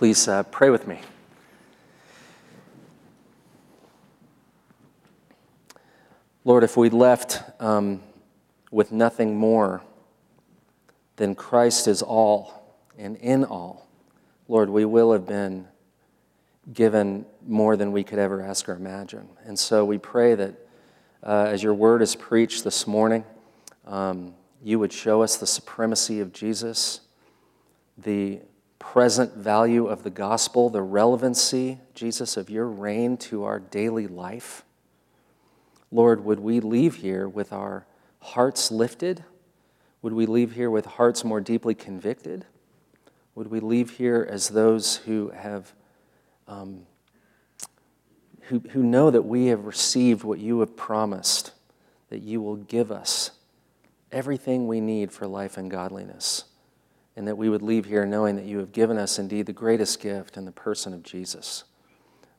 Please uh, pray with me. Lord, if we left um, with nothing more than Christ is all and in all, Lord, we will have been given more than we could ever ask or imagine. And so we pray that uh, as your word is preached this morning, um, you would show us the supremacy of Jesus, the present value of the gospel, the relevancy, Jesus, of your reign to our daily life. Lord, would we leave here with our hearts lifted? Would we leave here with hearts more deeply convicted? Would we leave here as those who have um, who, who know that we have received what you have promised, that you will give us everything we need for life and godliness, and that we would leave here knowing that you have given us indeed the greatest gift in the person of Jesus.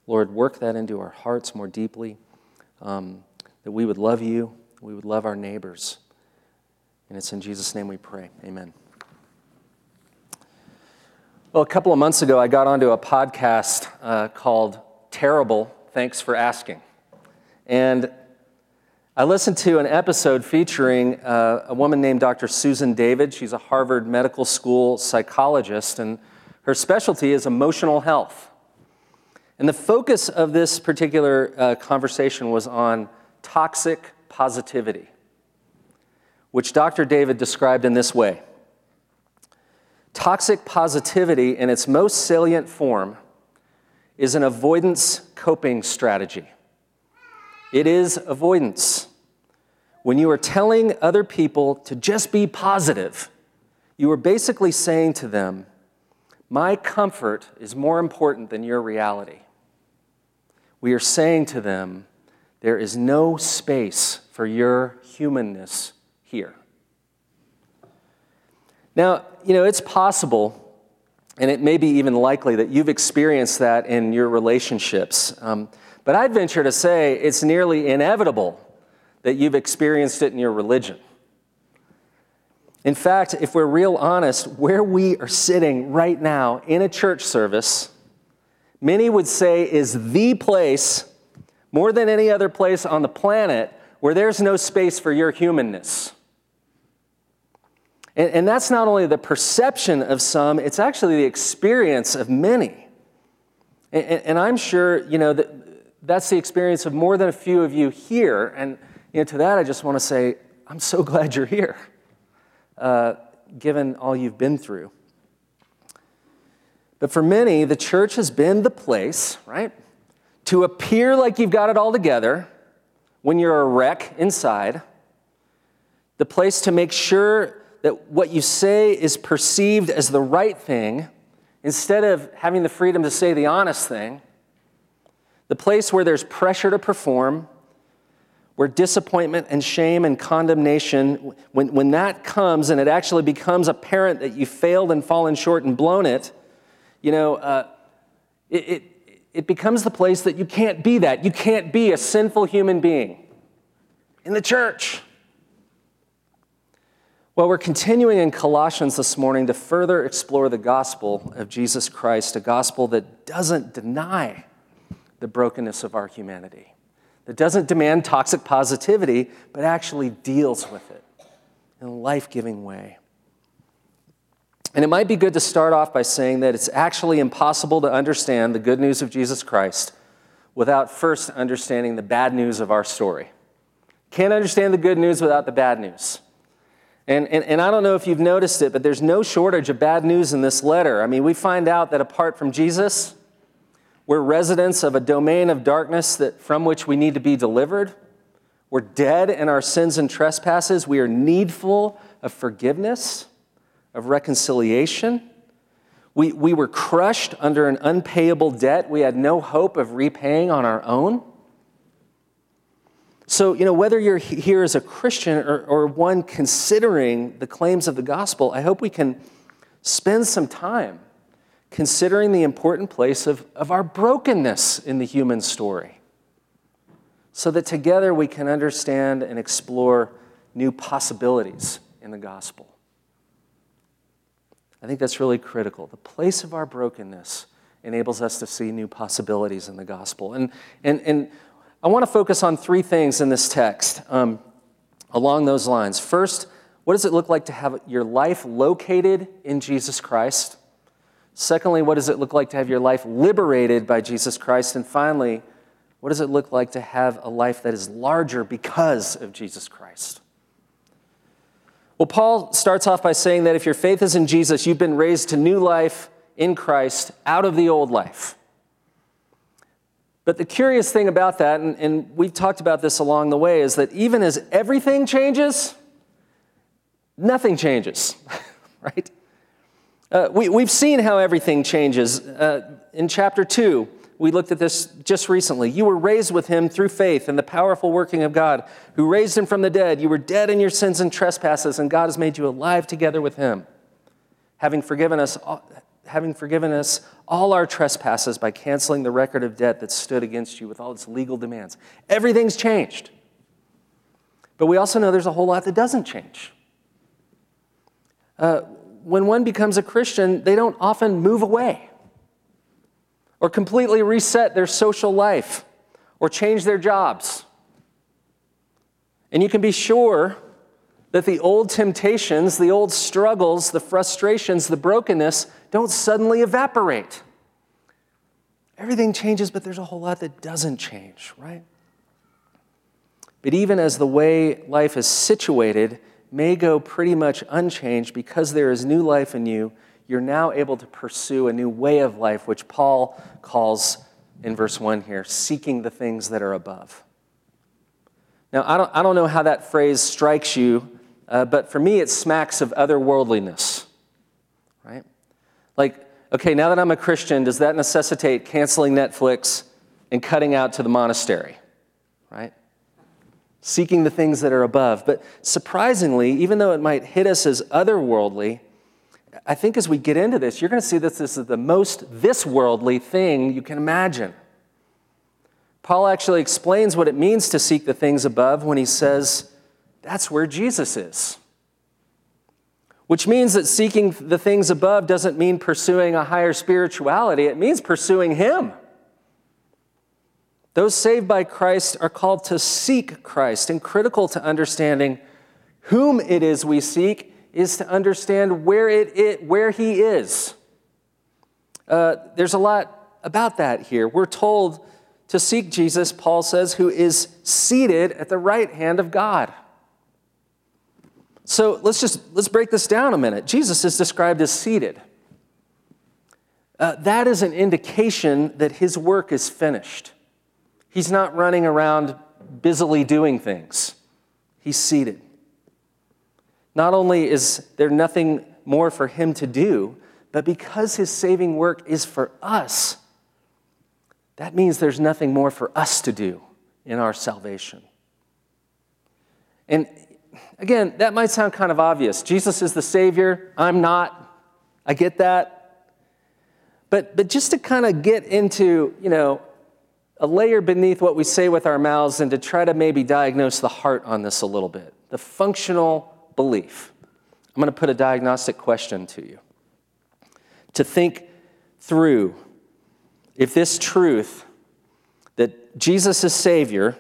Lord, work that into our hearts more deeply, um, that we would love you, we would love our neighbors. And it's in Jesus' name we pray. Amen. Well, a couple of months ago, I got onto a podcast uh, called Terrible Thanks for Asking. And I listened to an episode featuring uh, a woman named Dr. Susan David. She's a Harvard Medical School psychologist, and her specialty is emotional health. And the focus of this particular uh, conversation was on toxic positivity, which Dr. David described in this way Toxic positivity, in its most salient form, is an avoidance coping strategy. It is avoidance. When you are telling other people to just be positive, you are basically saying to them, My comfort is more important than your reality. We are saying to them, There is no space for your humanness here. Now, you know, it's possible, and it may be even likely that you've experienced that in your relationships. Um, but I'd venture to say it's nearly inevitable that you've experienced it in your religion. In fact, if we're real honest, where we are sitting right now in a church service, many would say is the place, more than any other place on the planet, where there's no space for your humanness. And, and that's not only the perception of some, it's actually the experience of many. And, and I'm sure, you know, that that's the experience of more than a few of you here. And you know, to that, I just want to say, I'm so glad you're here, uh, given all you've been through. But for many, the church has been the place, right, to appear like you've got it all together when you're a wreck inside, the place to make sure that what you say is perceived as the right thing instead of having the freedom to say the honest thing, the place where there's pressure to perform, where disappointment and shame and condemnation, when, when that comes and it actually becomes apparent that you failed and fallen short and blown it, you know, uh, it, it, it becomes the place that you can't be that. You can't be a sinful human being in the church. Well, we're continuing in Colossians this morning to further explore the gospel of Jesus Christ, a gospel that doesn't deny the brokenness of our humanity, that doesn't demand toxic positivity, but actually deals with it in a life giving way. And it might be good to start off by saying that it's actually impossible to understand the good news of Jesus Christ without first understanding the bad news of our story. Can't understand the good news without the bad news. And, and, and, I don't know if you've noticed it, but there's no shortage of bad news in this letter. I mean, we find out that apart from Jesus, we're residents of a domain of darkness that, from which we need to be delivered. We're dead in our sins and trespasses. We are needful of forgiveness, of reconciliation. We, we were crushed under an unpayable debt we had no hope of repaying on our own. So, you know, whether you're here as a Christian or, or one considering the claims of the gospel, I hope we can spend some time considering the important place of, of our brokenness in the human story so that together we can understand and explore new possibilities in the gospel. I think that's really critical. The place of our brokenness enables us to see new possibilities in the gospel. And, and, and I want to focus on three things in this text um, along those lines. First, what does it look like to have your life located in Jesus Christ? Secondly, what does it look like to have your life liberated by Jesus Christ? And finally, what does it look like to have a life that is larger because of Jesus Christ? Well, Paul starts off by saying that if your faith is in Jesus, you've been raised to new life in Christ out of the old life. But the curious thing about that, and, and, we've talked about this along the way, is that even as everything changes, nothing changes, right? Uh, we, we've seen how everything changes. Uh, in chapter 2, we looked at this just recently. You were raised with him through faith in the powerful working of God, who raised him from the dead. You were dead in your sins and trespasses, and God has made you alive together with him, having forgiven us, having forgiven us all our trespasses by canceling the record of debt that stood against you with all its legal demands. Everything's changed. But we also know there's a whole lot that doesn't change. Uh, when one becomes a Christian, they don't often move away or completely reset their social life or change their jobs. And you can be sure that the old temptations, the old struggles, the frustrations, the brokenness don't suddenly evaporate. Everything changes, but there's a whole lot that doesn't change, right? But even as the way life is situated, may go pretty much unchanged because there is new life in you, you're now able to pursue a new way of life, which Paul calls in verse 1 here seeking the things that are above. Now, I don't, I don't know how that phrase strikes you, uh, but for me, it smacks of otherworldliness, right? Like, okay, now that I'm a Christian, does that necessitate canceling Netflix and cutting out to the monastery, right? Seeking the things that are above. But surprisingly, even though it might hit us as otherworldly, I think as we get into this, you're going to see that this is the most this worldly thing you can imagine. Paul actually explains what it means to seek the things above when he says, that's where Jesus is. Which means that seeking the things above doesn't mean pursuing a higher spirituality, it means pursuing Him. Those saved by Christ are called to seek Christ, and critical to understanding whom it is we seek is to understand where, it, it where He is. Uh, there's a lot about that here. We're told to seek Jesus, Paul says, who is seated at the right hand of God. So let's just let's break this down a minute. Jesus is described as seated. Uh, that is an indication that his work is finished. He's not running around busily doing things, he's seated. Not only is there nothing more for him to do, but because his saving work is for us, that means there's nothing more for us to do in our salvation. And again, that might sound kind of obvious. Jesus is the Savior, I'm not. I get that. But, but just to kind of get into, you know, a layer beneath what we say with our mouths and to try to maybe diagnose the heart on this a little bit the functional belief. I'm going to put a diagnostic question to you to think through if this truth that Jesus is Savior,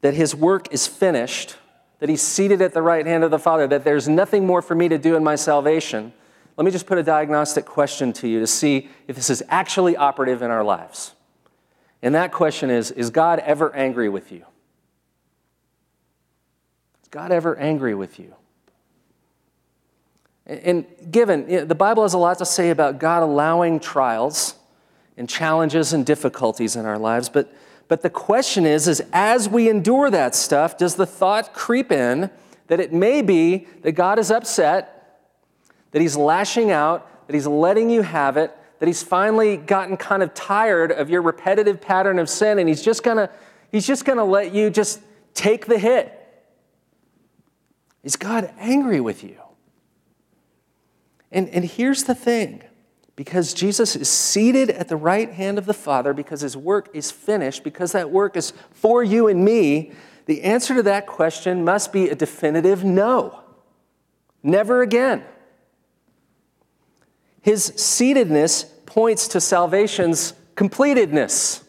that His work is finished, that He's seated at the right hand of the Father, that there's nothing more for me to do in my salvation. Let me just put a diagnostic question to you to see if this is actually operative in our lives. And that question is Is God ever angry with you? Is God ever angry with you? And given, you know, the Bible has a lot to say about God allowing trials and challenges and difficulties in our lives, but, but the question is, is as we endure that stuff, does the thought creep in that it may be that God is upset, that He's lashing out, that He's letting you have it, that he's finally gotten kind of tired of your repetitive pattern of sin and he's just gonna he's just gonna let you just take the hit. Is god angry with you? And, and here's the thing. Because jesus is seated at the right hand of the father because his work is finished because that work is for you and me the answer to that question must be a definitive no. Never again his seatedness points to salvation's completedness.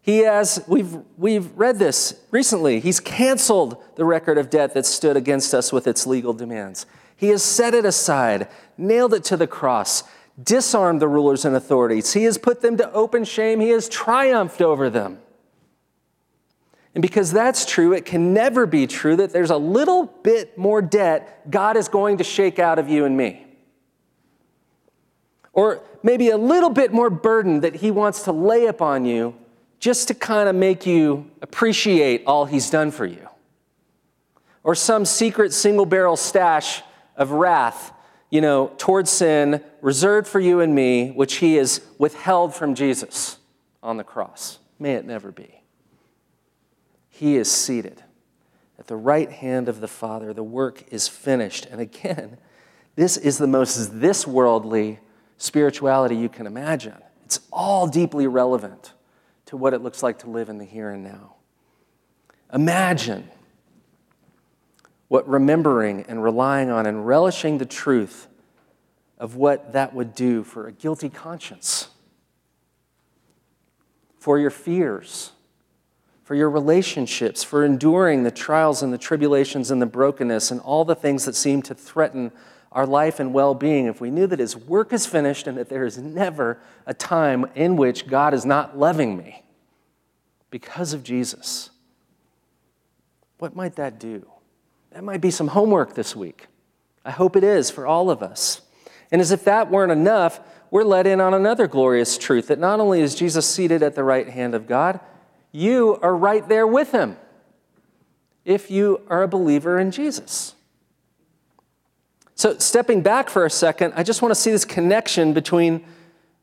He has, we've, we've read this recently, he's canceled the record of debt that stood against us with its legal demands. He has set it aside, nailed it to the cross, disarmed the rulers and authorities. He has put them to open shame, he has triumphed over them. And because that's true, it can never be true that there's a little bit more debt God is going to shake out of you and me. Or maybe a little bit more burden that He wants to lay upon you just to kind of make you appreciate all He's done for you. Or some secret single barrel stash of wrath, you know, towards sin reserved for you and me, which He has withheld from Jesus on the cross. May it never be. He is seated at the right hand of the Father. The work is finished. And again, this is the most this worldly spirituality you can imagine. It's all deeply relevant to what it looks like to live in the here and now. Imagine what remembering and relying on and relishing the truth of what that would do for a guilty conscience, for your fears for your relationships, for enduring the trials and the tribulations and the brokenness and all the things that seem to threaten our life and well being, if we knew that His work is finished and that there is never a time in which God is not loving me because of Jesus, what might that do? That might be some homework this week. I hope it is for all of us. And as if that weren't enough, we're let in on another glorious truth that not only is Jesus seated at the right hand of God, you are right there with him if you are a believer in Jesus. So, stepping back for a second, I just want to see this connection between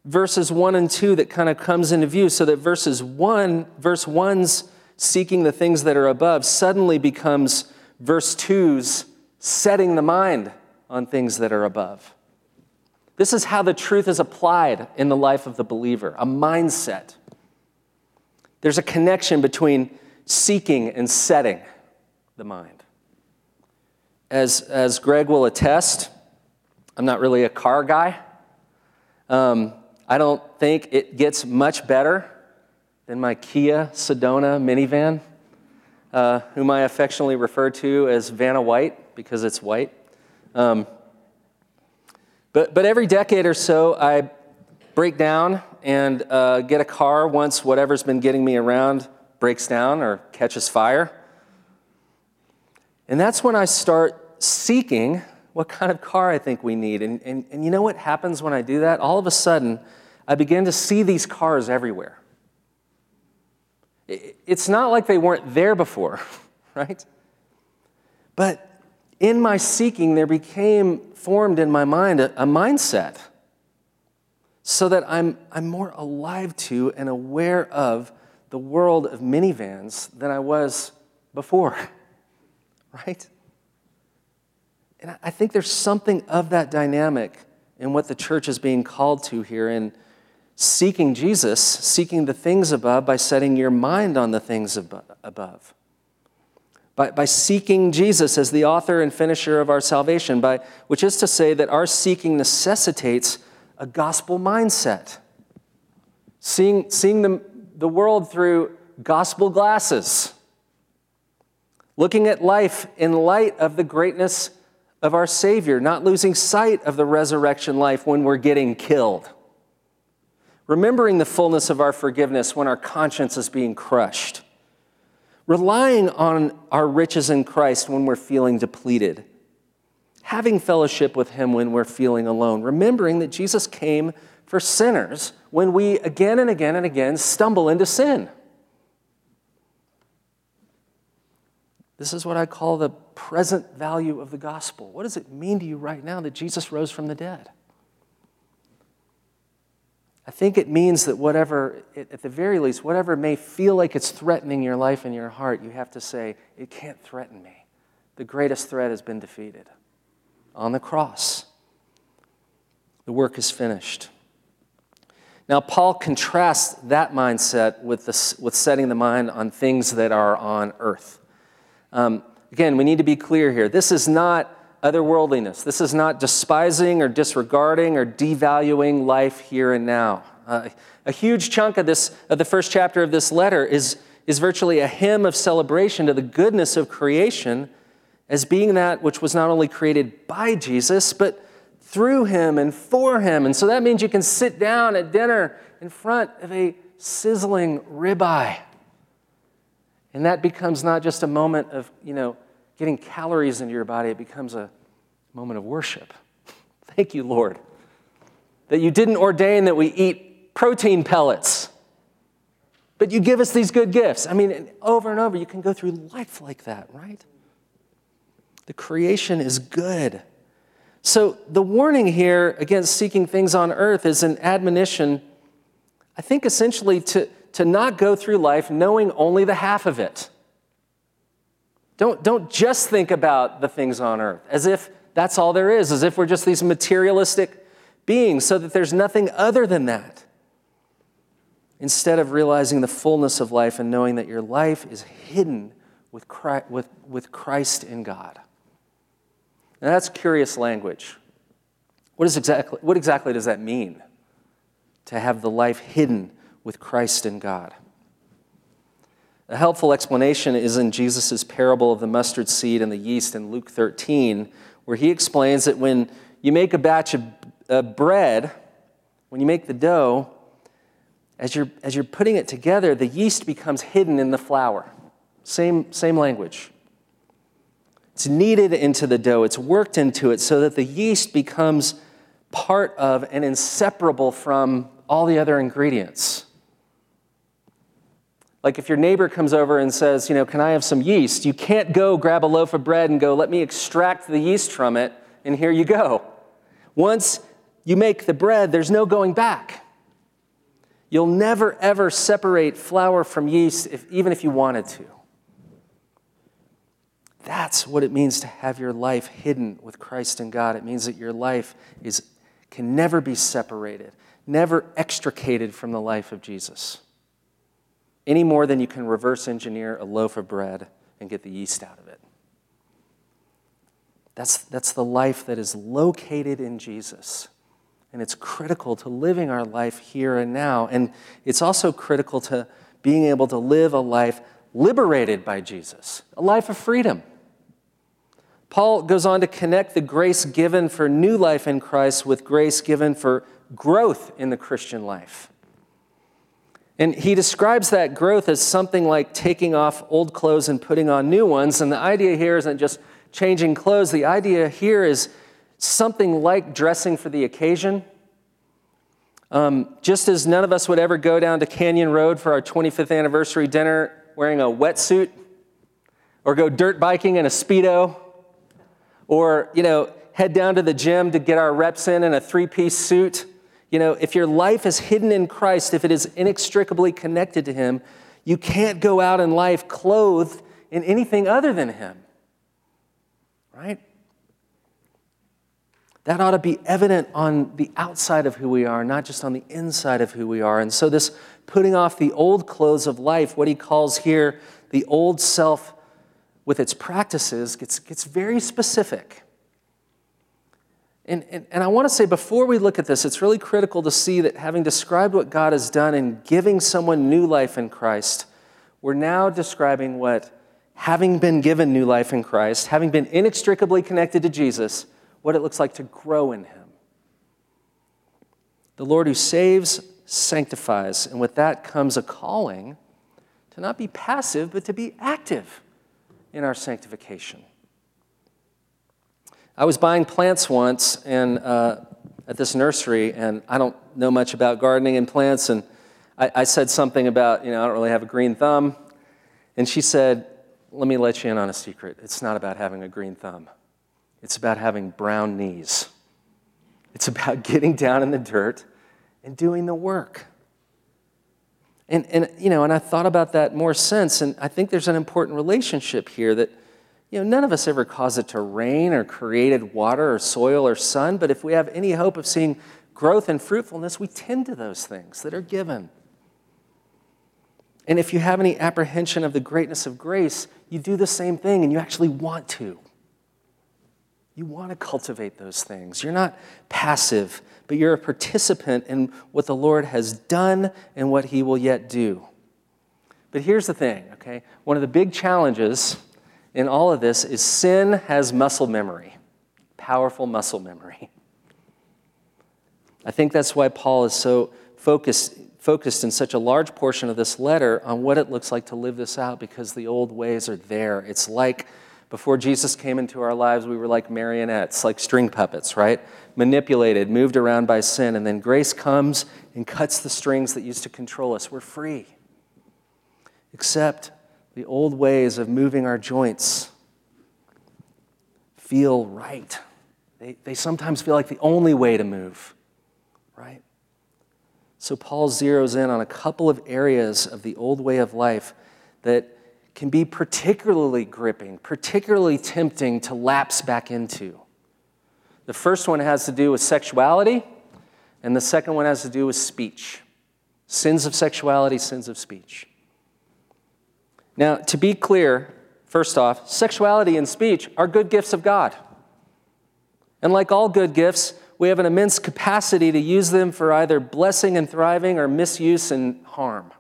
verses 1 and 2 that kind of comes into view so that verses 1, verse 1's seeking the things that are above suddenly becomes verse 2's setting the mind on things that are above. This is how the truth is applied in the life of the believer, a mindset. There's a connection between seeking and setting the mind. As, as Greg will attest, I'm not really a car guy. Um, I don't think it gets much better than my Kia Sedona minivan, uh, whom I affectionately refer to as Vanna White because it's white. Um, but, but every decade or so, I break down and uh, get a car once whatever's been getting me around breaks down or catches fire. And that's when I start seeking what kind of car I think we need. And, and, and you know what happens when I do that? All of a sudden, I begin to see these cars everywhere. It's not like they weren't there before, right? But in my seeking, there became formed in my mind a, a mindset so that I'm, I'm more alive to and aware of the world of minivans than I was before, right? And I think there's something of that dynamic in what the church is being called to here in seeking Jesus, seeking the things above by setting your mind on the things above. By, by seeking Jesus as the author and finisher of our salvation, by, which is to say that our seeking necessitates a gospel mindset, seeing, seeing the, the world through gospel glasses, looking at life in light of the greatness of our Savior, not losing sight of the resurrection life when we're getting killed, remembering the fullness of our forgiveness when our conscience is being crushed, relying on our riches in Christ when we're feeling depleted. Having fellowship with Him when we're feeling alone, remembering that Jesus came for sinners when we again and again and again stumble into sin. This is what I call the present value of the gospel. What does it mean to you right now that Jesus rose from the dead? I think it means that whatever, at the very least, whatever may feel like it's threatening your life and your heart, you have to say, it can't threaten me. The greatest threat has been defeated on the cross. The work is finished. Now, Paul contrasts that mindset with, the, with setting the mind on things that are on earth. Um, again, we need to be clear here. This is not otherworldliness. This is not despising or disregarding or devaluing life here and now. Uh, a huge chunk of this of the first chapter of this letter is, is virtually a hymn of celebration to the goodness of creation as being that which was not only created by Jesus, but through him and for him. And so that means you can sit down at dinner in front of a sizzling ribeye. And that becomes not just a moment of, you know, getting calories into your body, it becomes a moment of worship. Thank you, Lord, that you didn't ordain that we eat protein pellets, but you give us these good gifts. I mean, over and over, you can go through life like that, right? The creation is good. So, the warning here against seeking things on earth is an admonition, I think, essentially to, to not go through life knowing only the half of it. Don't, don't just think about the things on earth as if that's all there is, as if we're just these materialistic beings, so that there's nothing other than that. Instead of realizing the fullness of life and knowing that your life is hidden with Christ, with, with Christ in God. Now, that's curious language. What, is exactly, what exactly does that mean? To have the life hidden with Christ and God. A helpful explanation is in Jesus' parable of the mustard seed and the yeast in Luke 13, where he explains that when you make a batch of, of bread, when you make the dough, as you're, as you're putting it together, the yeast becomes hidden in the flour. Same, same language. It's kneaded into the dough, it's worked into it so that the yeast becomes part of and inseparable from all the other ingredients. Like if your neighbor comes over and says, you know, can I have some yeast? You can't go grab a loaf of bread and go, let me extract the yeast from it, and here you go. Once you make the bread, there's no going back. You'll never ever separate flour from yeast, if, even if you wanted to. That's what it means to have your life hidden with Christ and God. It means that your life is, can never be separated, never extricated from the life of Jesus, any more than you can reverse engineer a loaf of bread and get the yeast out of it. That's, that's the life that is located in Jesus. And it's critical to living our life here and now. And it's also critical to being able to live a life liberated by Jesus, a life of freedom. Paul goes on to connect the grace given for new life in Christ with grace given for growth in the Christian life. And he describes that growth as something like taking off old clothes and putting on new ones. And the idea here isn't just changing clothes, the idea here is something like dressing for the occasion. Um, just as none of us would ever go down to Canyon Road for our 25th anniversary dinner wearing a wetsuit or go dirt biking in a Speedo or, you know, head down to the gym to get our reps in in a three piece suit. You know, if your life is hidden in Christ, if it is inextricably connected to Him, you can't go out in life clothed in anything other than Him. Right? That ought to be evident on the outside of who we are, not just on the inside of who we are. And so, this putting off the old clothes of life, what he calls here the old self with its practices gets, gets very specific. And, and, and I want to say before we look at this, it's really critical to see that having described what God has done in giving someone new life in Christ, we're now describing what, having been given new life in Christ, having been inextricably connected to Jesus, what it looks like to grow in Him. The Lord who saves sanctifies, and with that comes a calling to not be passive, but to be active in our sanctification. I was buying plants once and, uh, at this nursery, and I don't know much about gardening and plants, and I, I said something about, you know, I don't really have a green thumb. And she said, Let me let you in on a secret. It's not about having a green thumb, it's about having brown knees. It's about getting down in the dirt and doing the work. And, and, you know, and I thought about that more since, and I think there's an important relationship here that, you know, none of us ever caused it to rain or created water or soil or sun, but if we have any hope of seeing growth and fruitfulness, we tend to those things that are given. And if you have any apprehension of the greatness of grace, you do the same thing and you actually want to. You want to cultivate those things. You're not passive, but you're a participant in what the Lord has done and what He will yet do. But here's the thing, okay? One of the big challenges in all of this is sin has muscle memory, powerful muscle memory. I think that's why Paul is so focused, focused in such a large portion of this letter on what it looks like to live this out because the old ways are there. It's like before Jesus came into our lives, we were like marionettes, like string puppets, right? Manipulated, moved around by sin, and then grace comes and cuts the strings that used to control us. We're free. Except the old ways of moving our joints feel right. They, they sometimes feel like the only way to move right? So Paul zeroes in on a couple of areas of the old way of life that can be particularly gripping, particularly tempting to lapse back into. The first one has to do with sexuality, and the second one has to do with speech sins of sexuality, sins of speech. Now, to be clear, first off, sexuality and speech are good gifts of God. And like all good gifts, we have an immense capacity to use them for either blessing and thriving or misuse and harm.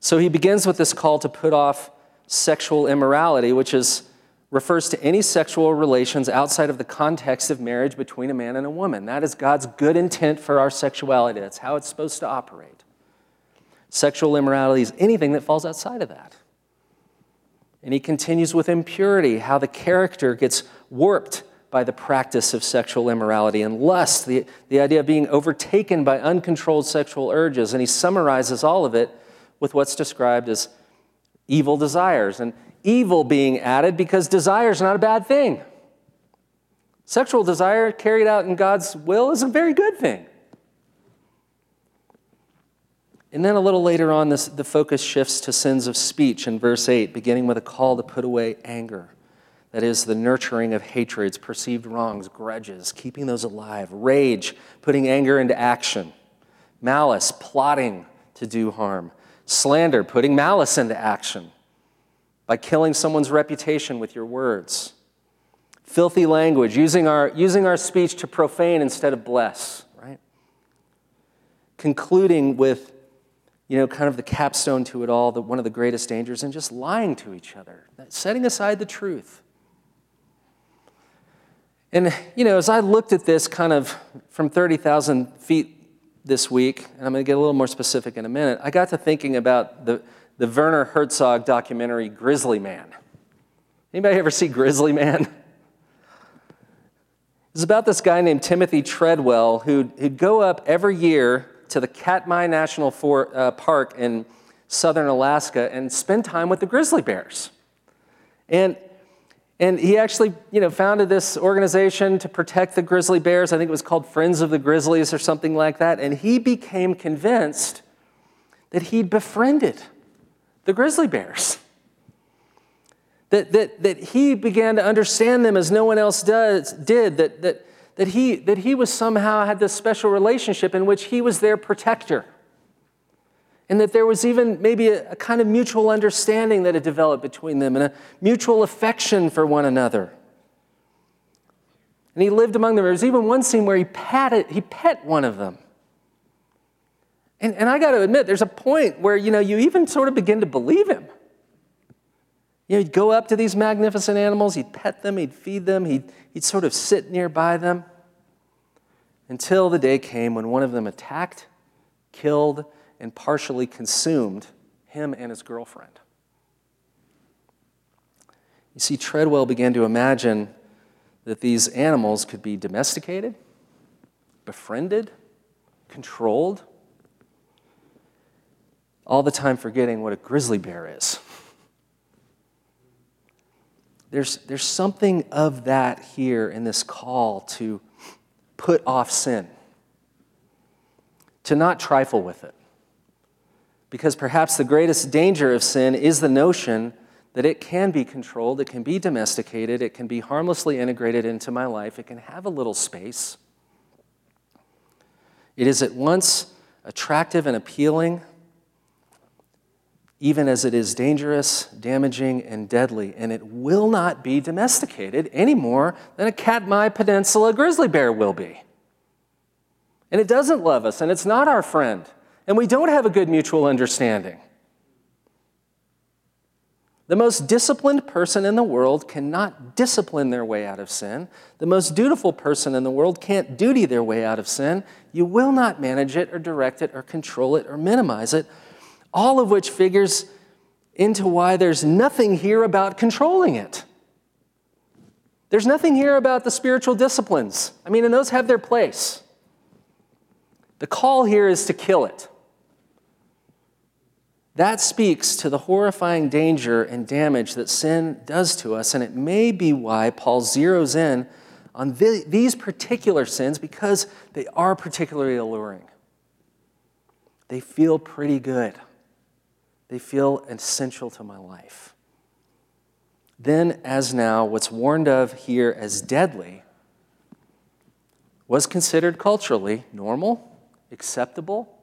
So he begins with this call to put off sexual immorality, which is, refers to any sexual relations outside of the context of marriage between a man and a woman. That is God's good intent for our sexuality. That's how it's supposed to operate. Sexual immorality is anything that falls outside of that. And he continues with impurity, how the character gets warped by the practice of sexual immorality and lust, the, the idea of being overtaken by uncontrolled sexual urges. And he summarizes all of it with what's described as evil desires. And evil being added because desire is not a bad thing. Sexual desire carried out in God's will is a very good thing. And then a little later on, this, the focus shifts to sins of speech in verse 8, beginning with a call to put away anger. That is the nurturing of hatreds, perceived wrongs, grudges, keeping those alive, rage, putting anger into action, malice, plotting to do harm, slander, putting malice into action by killing someone's reputation with your words, filthy language, using our, using our speech to profane instead of bless, right? Concluding with you know, kind of the capstone to it all, that one of the greatest dangers in just lying to each other, setting aside the truth. And, you know, as I looked at this kind of from 30,000 feet this week, and I'm going to get a little more specific in a minute, I got to thinking about the, the Werner Herzog documentary Grizzly Man. Anybody ever see Grizzly Man? It's about this guy named Timothy Treadwell who'd, who'd go up every year to the Katmai National For, uh, Park in southern Alaska and spend time with the grizzly bears. And and he actually, you know, founded this organization to protect the grizzly bears. I think it was called Friends of the Grizzlies or something like that. And he became convinced that he'd befriended the grizzly bears. That, that, that he began to understand them as no one else does, did, that, that, that, he, that he was somehow had this special relationship in which he was their protector and that there was even maybe a, a, kind of mutual understanding that had developed between them and a mutual affection for one another. And he lived among them. There was even one scene where he patted, he pet one of them. And, and I got to admit, there's a point where you know you even sort of begin to believe him. You know, he'd go up to these magnificent animals, he'd pet them, he'd feed them, he'd, he'd sort of sit nearby them until the day came when one of them attacked, killed, and partially consumed him and his girlfriend. You see, Treadwell began to imagine that these animals could be domesticated, befriended, controlled, all the time forgetting what a grizzly bear is. There's, there's something of that here in this call to put off sin, to not trifle with it. Because perhaps the greatest danger of sin is the notion that it can be controlled, it can be domesticated, it can be harmlessly integrated into my life, it can have a little space. It is at once attractive and appealing, even as it is dangerous, damaging, and deadly, and it will not be domesticated any more than a Katmai Peninsula grizzly bear will be. And it doesn't love us, and it's not our friend, and we don't have a good mutual understanding. The most disciplined person in the world cannot discipline their way out of sin. The most dutiful person in the world can't duty their way out of sin. You will not manage it or direct it or control it or minimize it all of which figures into why there's nothing here about controlling it. There's nothing here about the spiritual disciplines. I mean, and those have their place. The call here is to kill it. That speaks to the horrifying danger and damage that sin does to us, and it may be why Paul zeroes in on these particular sins because they are particularly alluring. They feel pretty good. They feel essential to my life. Then, as now, what's warned of here as deadly was considered culturally normal, acceptable,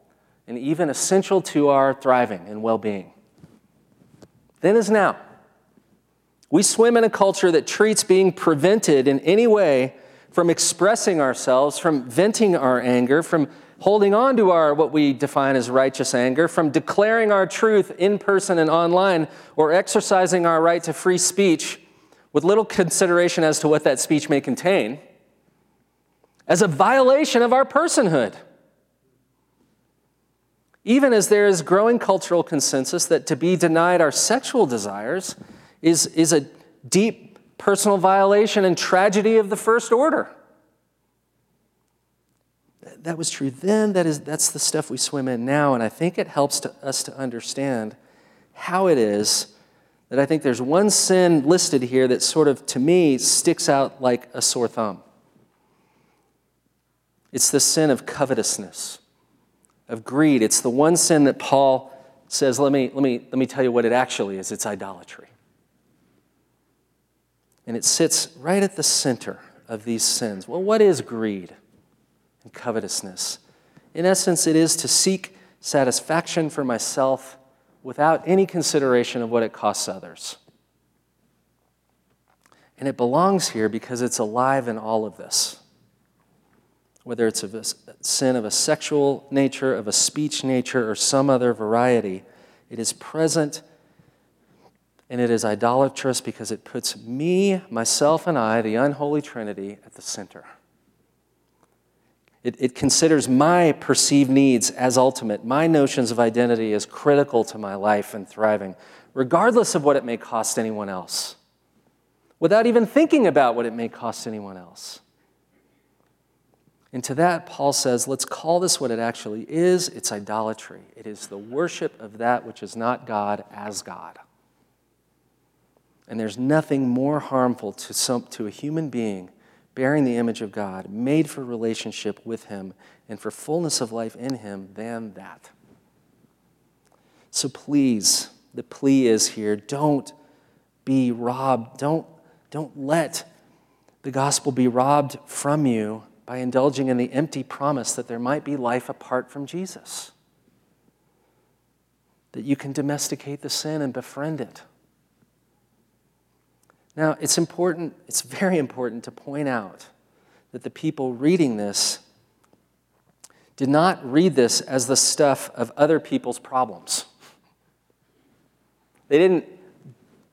and even essential to our thriving and well being. Then, as now, we swim in a culture that treats being prevented in any way from expressing ourselves, from venting our anger, from holding on to our what we define as righteous anger, from declaring our truth in person and online, or exercising our right to free speech with little consideration as to what that speech may contain, as a violation of our personhood. Even as there is growing cultural consensus that to be denied our sexual desires is, is a deep personal violation and tragedy of the first order that was true then. That is, that's the stuff we swim in now. And I think it helps to, us to understand how it is that I think there's one sin listed here that sort of, to me, sticks out like a sore thumb. It's the sin of covetousness, of greed. It's the one sin that Paul says, let me, let me, let me tell you what it actually is it's idolatry. And it sits right at the center of these sins. Well, what is greed? And covetousness. In essence, it is to seek satisfaction for myself without any consideration of what it costs others. And it belongs here because it's alive in all of this. Whether it's a sin of a sexual nature, of a speech nature, or some other variety, it is present and it is idolatrous because it puts me, myself, and I, the unholy Trinity, at the center. It, it considers my perceived needs as ultimate, my notions of identity as critical to my life and thriving, regardless of what it may cost anyone else, without even thinking about what it may cost anyone else. And to that, Paul says, let's call this what it actually is it's idolatry. It is the worship of that which is not God as God. And there's nothing more harmful to, some, to a human being bearing the image of God, made for relationship with Him and for fullness of life in Him than that. So please, the plea is here don't be robbed. Don't, don't let the gospel be robbed from you by indulging in the empty promise that there might be life apart from Jesus. That you can domesticate the sin and befriend it. Now, it's important, it's very important to point out that the people reading this did not read this as the stuff of other people's problems. They didn't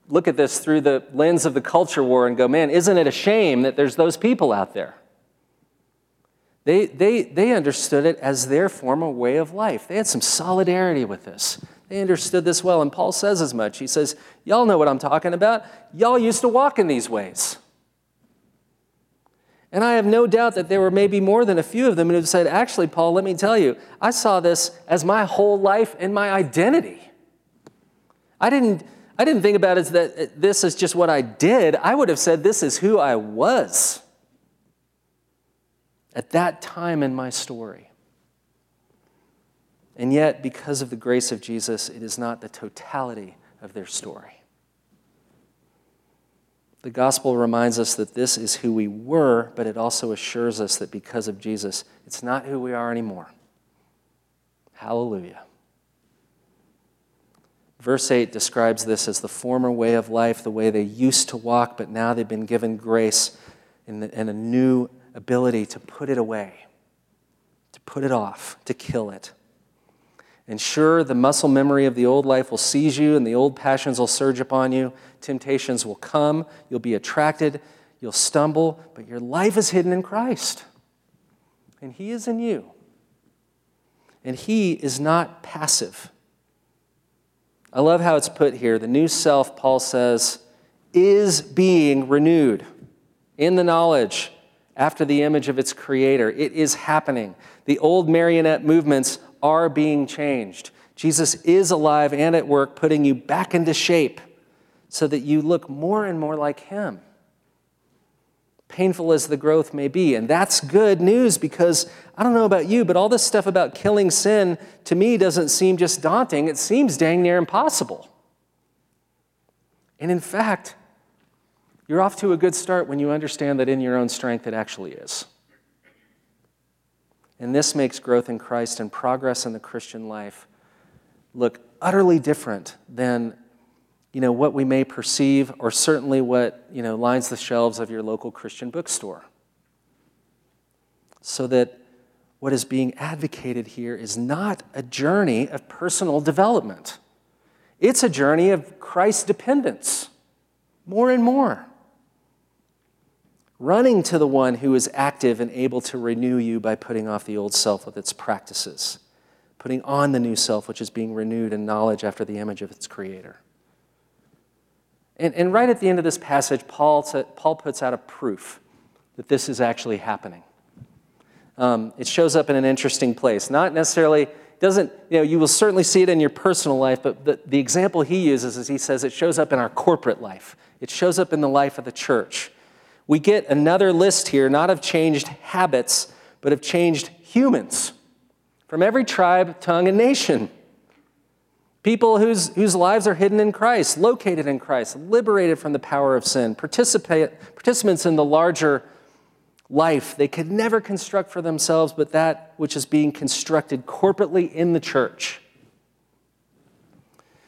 look at this through the lens of the culture war and go, man, isn't it a shame that there's those people out there? They, they, they understood it as their form of way of life. They had some solidarity with this. They understood this well, and Paul says as much. He says, Y'all know what I'm talking about. Y'all used to walk in these ways. And I have no doubt that there were maybe more than a few of them who said, Actually, Paul, let me tell you, I saw this as my whole life and my identity. I didn't, I didn't think about it as that this is just what I did. I would have said, This is who I was at that time in my story. And yet, because of the grace of Jesus, it is not the totality of their story. The gospel reminds us that this is who we were, but it also assures us that because of Jesus, it's not who we are anymore. Hallelujah. Verse 8 describes this as the former way of life, the way they used to walk, but now they've been given grace and, a new ability to put it away, to put it off, to kill it. And sure, the muscle memory of the old life will seize you, and the old passions will surge upon you. Temptations will come. You'll be attracted. You'll stumble, but your life is hidden in Christ. And He is in you. And He is not passive. I love how it's put here. The new self, Paul says, is being renewed in the knowledge after the image of its creator. It is happening. The old marionette movements are being changed. Jesus is alive and at work, putting you back into shape so that you look more and more like him. Painful as the growth may be. And that's good news because I don't know about you, but all this stuff about killing sin to me doesn't seem just daunting. It seems dang near impossible. And in fact, you're off to a good start when you understand that in your own strength it actually is. And this makes growth in Christ and progress in the Christian life look utterly different than you know, what we may perceive, or certainly what you know, lines the shelves of your local Christian bookstore. So that what is being advocated here is not a journey of personal development, it's a journey of Christ dependence, more and more running to the one who is active and able to renew you by putting off the old self with its practices, putting on the new self, which is being renewed in knowledge after the image of its creator. And, and right at the end of this passage, Paul, Paul puts out a proof that this is actually happening. Um, it shows up in an interesting place. Not necessarily, doesn't, you know, you will certainly see it in your personal life, but the, the example he uses is he says it shows up in our corporate life, it shows up in the life of the church we get another list here, not of changed habits, but of changed humans from every tribe, tongue, and nation. People whose, whose lives are hidden in Christ, located in Christ, liberated from the power of sin, participate, participants in the larger life they could never construct for themselves, but that which is being constructed corporately in the church.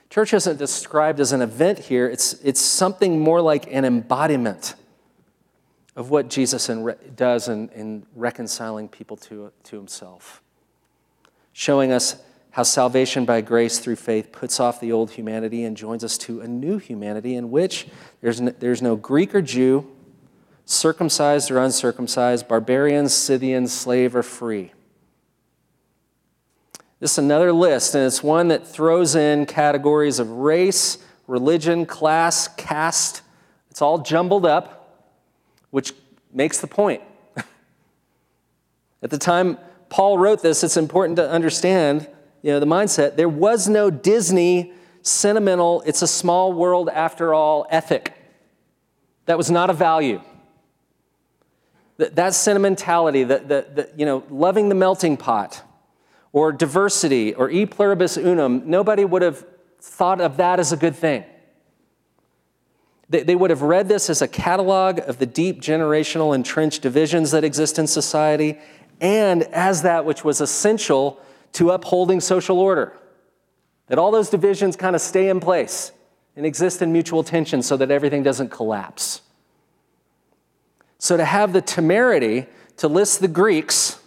Church isn't described as an event here, it's, it's something more like an embodiment of what Jesus in re- does in, in reconciling people to, to himself, showing us how salvation by grace through faith puts off the old humanity and joins us to a new humanity in which there's no, there's no Greek or Jew, circumcised or uncircumcised, barbarian, Scythian, slave or free. This is another list, and it's one that throws in categories of race, religion, class, caste. It's all jumbled up which makes the point. At the time Paul wrote this, it's important to understand you know, the mindset. There was no Disney sentimental, it's a small world after all ethic. That was not a value. That, that sentimentality, that, that, that, you know, loving the melting pot, or diversity, or e pluribus unum, nobody would have thought of that as a good thing. They, they would have read this as a catalog of the deep generational entrenched divisions that exist in society and as that which was essential to upholding social order. That all those divisions kind of stay in place and exist in mutual tension so that everything doesn't collapse. So to have the temerity to list the Greeks,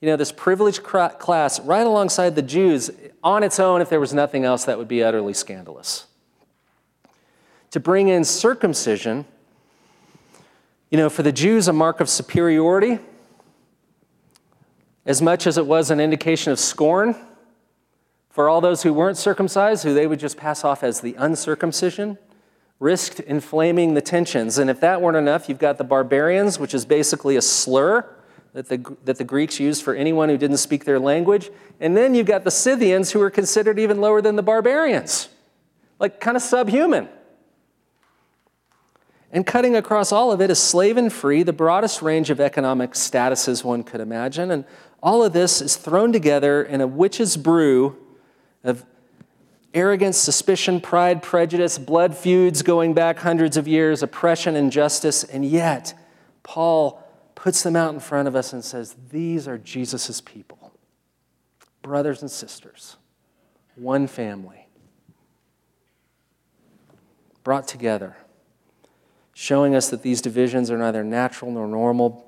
you know, this privileged class right alongside the Jews on its own, if there was nothing else, that would be utterly scandalous to bring in circumcision, you know, for the Jews, a mark of superiority, as much as it was an indication of scorn for all those who weren't circumcised, who they would just pass off as the uncircumcision, risked inflaming the tensions. And if that weren't enough, you've got the barbarians, which is basically a slur that the, that the Greeks used for anyone who didn't speak their language. And then you've got the Scythians, who were considered even lower than the barbarians, like kind of subhuman. And cutting across all of it is slave and free, the broadest range of economic statuses one could imagine. And all of this is thrown together in a witch's brew of arrogance, suspicion, pride, prejudice, blood feuds going back hundreds of years, oppression, injustice. And yet, Paul puts them out in front of us and says, These are Jesus' people, brothers and sisters, one family. brought together, showing us that these divisions are neither natural nor normal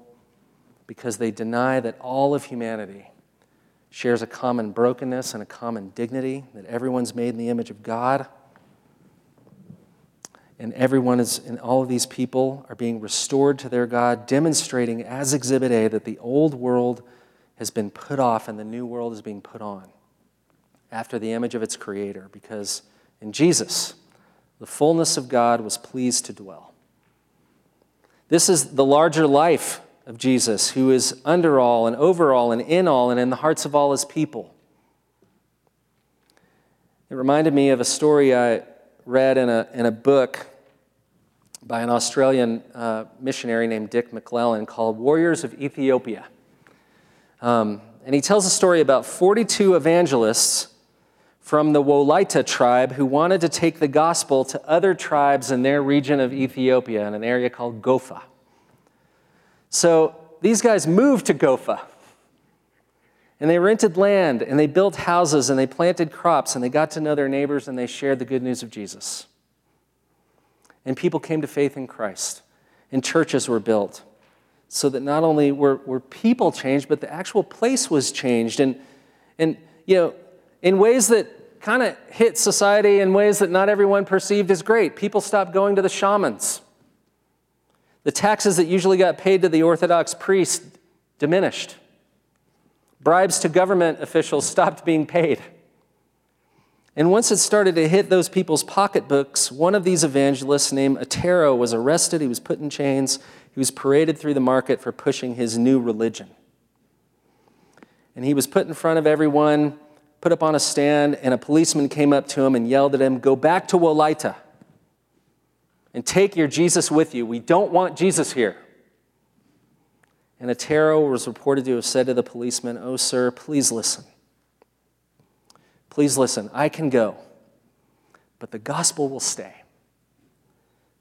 because they deny that all of humanity shares a common brokenness and a common dignity, that everyone's made in the image of God. And everyone is, and all of these people are being restored to their God, demonstrating as Exhibit A that the old world has been put off and the new world is being put on after the image of its creator, because in Jesus, the fullness of God was pleased to dwell. This is the larger life of Jesus, who is under all and over all and in all and in the hearts of all his people. It reminded me of a story I read in a, in a book by an Australian uh, missionary named Dick McLellan called Warriors of Ethiopia. Um, and he tells a story about 42 evangelists from the Wolaita tribe who wanted to take the gospel to other tribes in their region of Ethiopia in an area called Gofa. So these guys moved to Gofa. And they rented land and they built houses and they planted crops and they got to know their neighbors and they shared the good news of Jesus. And people came to faith in Christ and churches were built so that not only were, were people changed, but the actual place was changed. And, and you know, in ways that kind of hit society in ways that not everyone perceived as great. People stopped going to the shamans. The taxes that usually got paid to the Orthodox priest diminished. Bribes to government officials stopped being paid. And once it started to hit those people's pocketbooks, one of these evangelists named Otero was arrested. He was put in chains. He was paraded through the market for pushing his new religion. And he was put in front of everyone, put up on a stand, and a policeman came up to him and yelled at him, Go back to Wolaita and take your Jesus with you. We don't want Jesus here. And Otero was reported to have said to the policeman, Oh, sir, please listen. Please listen. I can go, but the gospel will stay.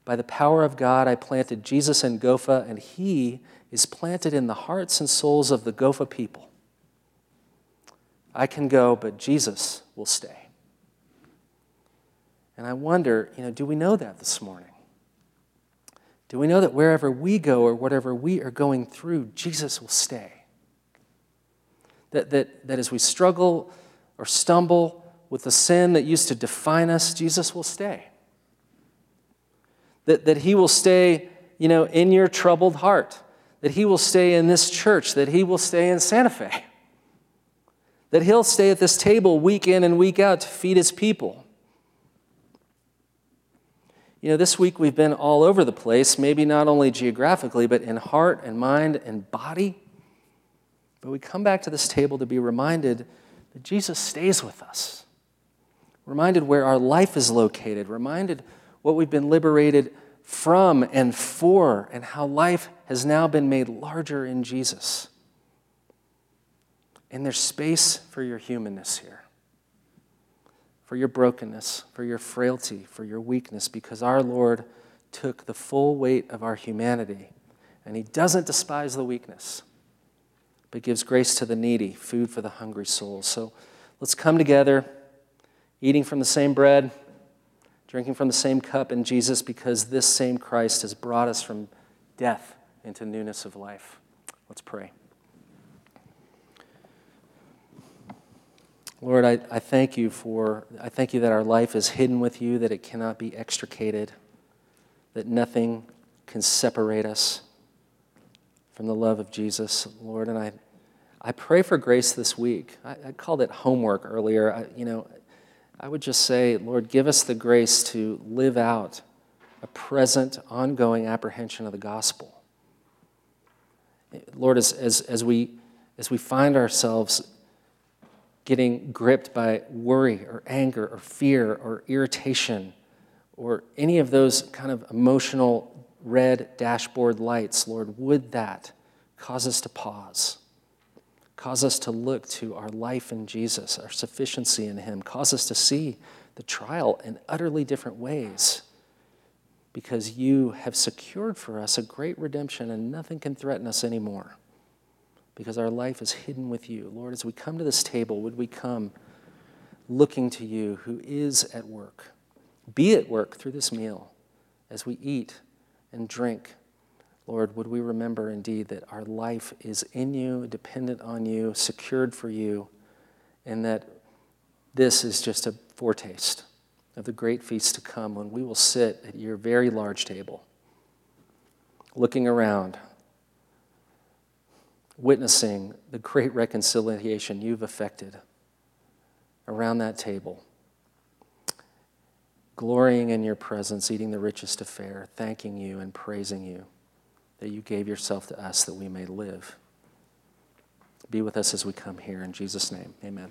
By the power of God, I planted Jesus in Gofa, and he is planted in the hearts and souls of the Gofa people. I can go, but Jesus will stay. And I wonder, you know, do we know that this morning? Do we know that wherever we go or whatever we are going through, Jesus will stay? That, that, that as we struggle or stumble with the sin that used to define us, Jesus will stay. That, that He will stay, you know, in your troubled heart. That He will stay in this church. That He will stay in Santa Fe. That He'll stay at this table week in and week out to feed His people. You know, this week we've been all over the place, maybe not only geographically, but in heart and mind and body. But we come back to this table to be reminded that Jesus stays with us, reminded where our life is located, reminded what we've been liberated from and for, and how life has now been made larger in Jesus. And there's space for your humanness here for your brokenness, for your frailty, for your weakness, because our Lord took the full weight of our humanity. And He doesn't despise the weakness, but gives grace to the needy, food for the hungry soul. So let's come together, eating from the same bread, drinking from the same cup in Jesus, because this same Christ has brought us from death into newness of life. Let's pray. Lord, I, I thank you for, I thank you that our life is hidden with you, that it cannot be extricated, that nothing can separate us from the love of Jesus, Lord. And I, I pray for grace this week. I, I called it homework earlier. I, you know, I would just say, Lord, give us the grace to live out a present, ongoing apprehension of the gospel. Lord, as, as, as, we, as we find ourselves getting gripped by worry or anger or fear or irritation or any of those kind of emotional red dashboard lights, Lord, would that cause us to pause, cause us to look to our life in Jesus, our sufficiency in Him, cause us to see the trial in utterly different ways because you have secured for us a great redemption and nothing can threaten us anymore because our life is hidden with you. Lord, as we come to this table, would we come looking to you who is at work, be at work through this meal as we eat and drink. Lord, would we remember indeed that our life is in you, dependent on you, secured for you, and that this is just a foretaste of the great feast to come when we will sit at your very large table, looking around, witnessing the great reconciliation you've effected around that table, glorying in your presence, eating the richest of fare, thanking you and praising you that you gave yourself to us that we may live. Be with us as we come here. In Jesus' name, amen.